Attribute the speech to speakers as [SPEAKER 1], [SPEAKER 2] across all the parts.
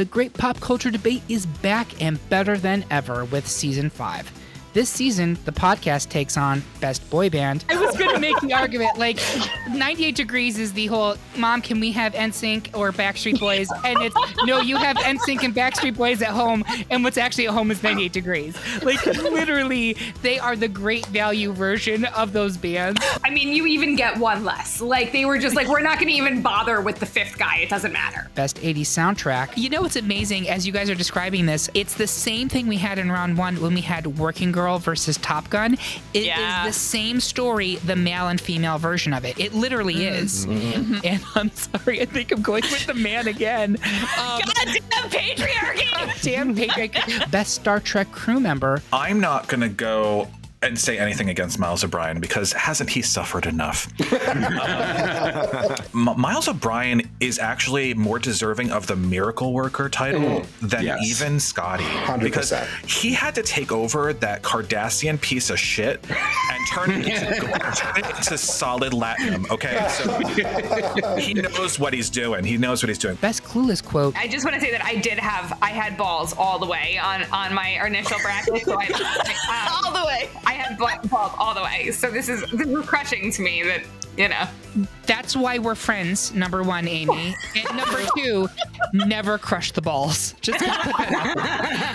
[SPEAKER 1] the great pop culture debate is back and better than ever with season 5. This season, the podcast takes on Best Boy Band. I was going to make the argument like 98 Degrees is the whole Mom, can we have NSYNC or Backstreet Boys? And it's no, you have NSYNC and Backstreet Boys at home, and what's actually at home is 98 Degrees. Like, literally, they are the great value version of those bands.
[SPEAKER 2] I mean, you even get one less. Like, they were just like, we're not going to even bother with the fifth guy. It doesn't matter.
[SPEAKER 1] Best 80s soundtrack. You know what's amazing as you guys are describing this? It's the same thing we had in round one when we had Working Girl versus Top Gun. It
[SPEAKER 2] Yeah.
[SPEAKER 1] is the same story, the male and female version of it. It literally mm. is. Mm-hmm. And I'm sorry, I think I'm going with the man again. Um,
[SPEAKER 2] Goddamn patriarchy!
[SPEAKER 1] damn Patrick. Best Star Trek crew member.
[SPEAKER 3] I'm not going to go and say anything against Miles O'Brien because hasn't he suffered enough? Um, M- Miles O'Brien is actually more deserving of the miracle worker title mm. than
[SPEAKER 4] Yes.
[SPEAKER 3] even Scotty.
[SPEAKER 4] 100%.
[SPEAKER 3] Because he had to take over that Cardassian piece of shit and turn it into, turn solid latinum. Okay, so he knows what he's doing. He knows what he's doing.
[SPEAKER 1] Best clueless quote.
[SPEAKER 2] I just want to say that I did have, I had balls all the way on on my initial bracket. So I, I, um,
[SPEAKER 5] All the way.
[SPEAKER 2] I had balls all the way. So this is this is crushing to me that you know.
[SPEAKER 1] That's why we're friends, number one, Amy. And number two, never crush the balls. Just gonna put that out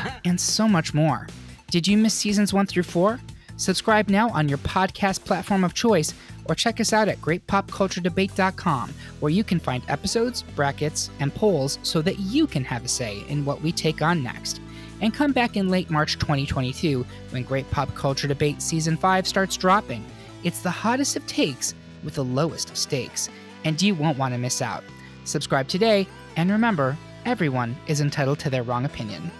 [SPEAKER 1] there. And so much more. Did you miss seasons one through four? Subscribe now on your podcast platform of choice or check us out at greatpopculturedebate.com where you can find episodes, brackets, and polls so that you can have a say in what we take on next. And come back in late March 2022 when Great Pop Culture Debate Season 5 starts dropping. It's the hottest of takes with the lowest of stakes, and you won't want to miss out. Subscribe today, and remember, everyone is entitled to their wrong opinion.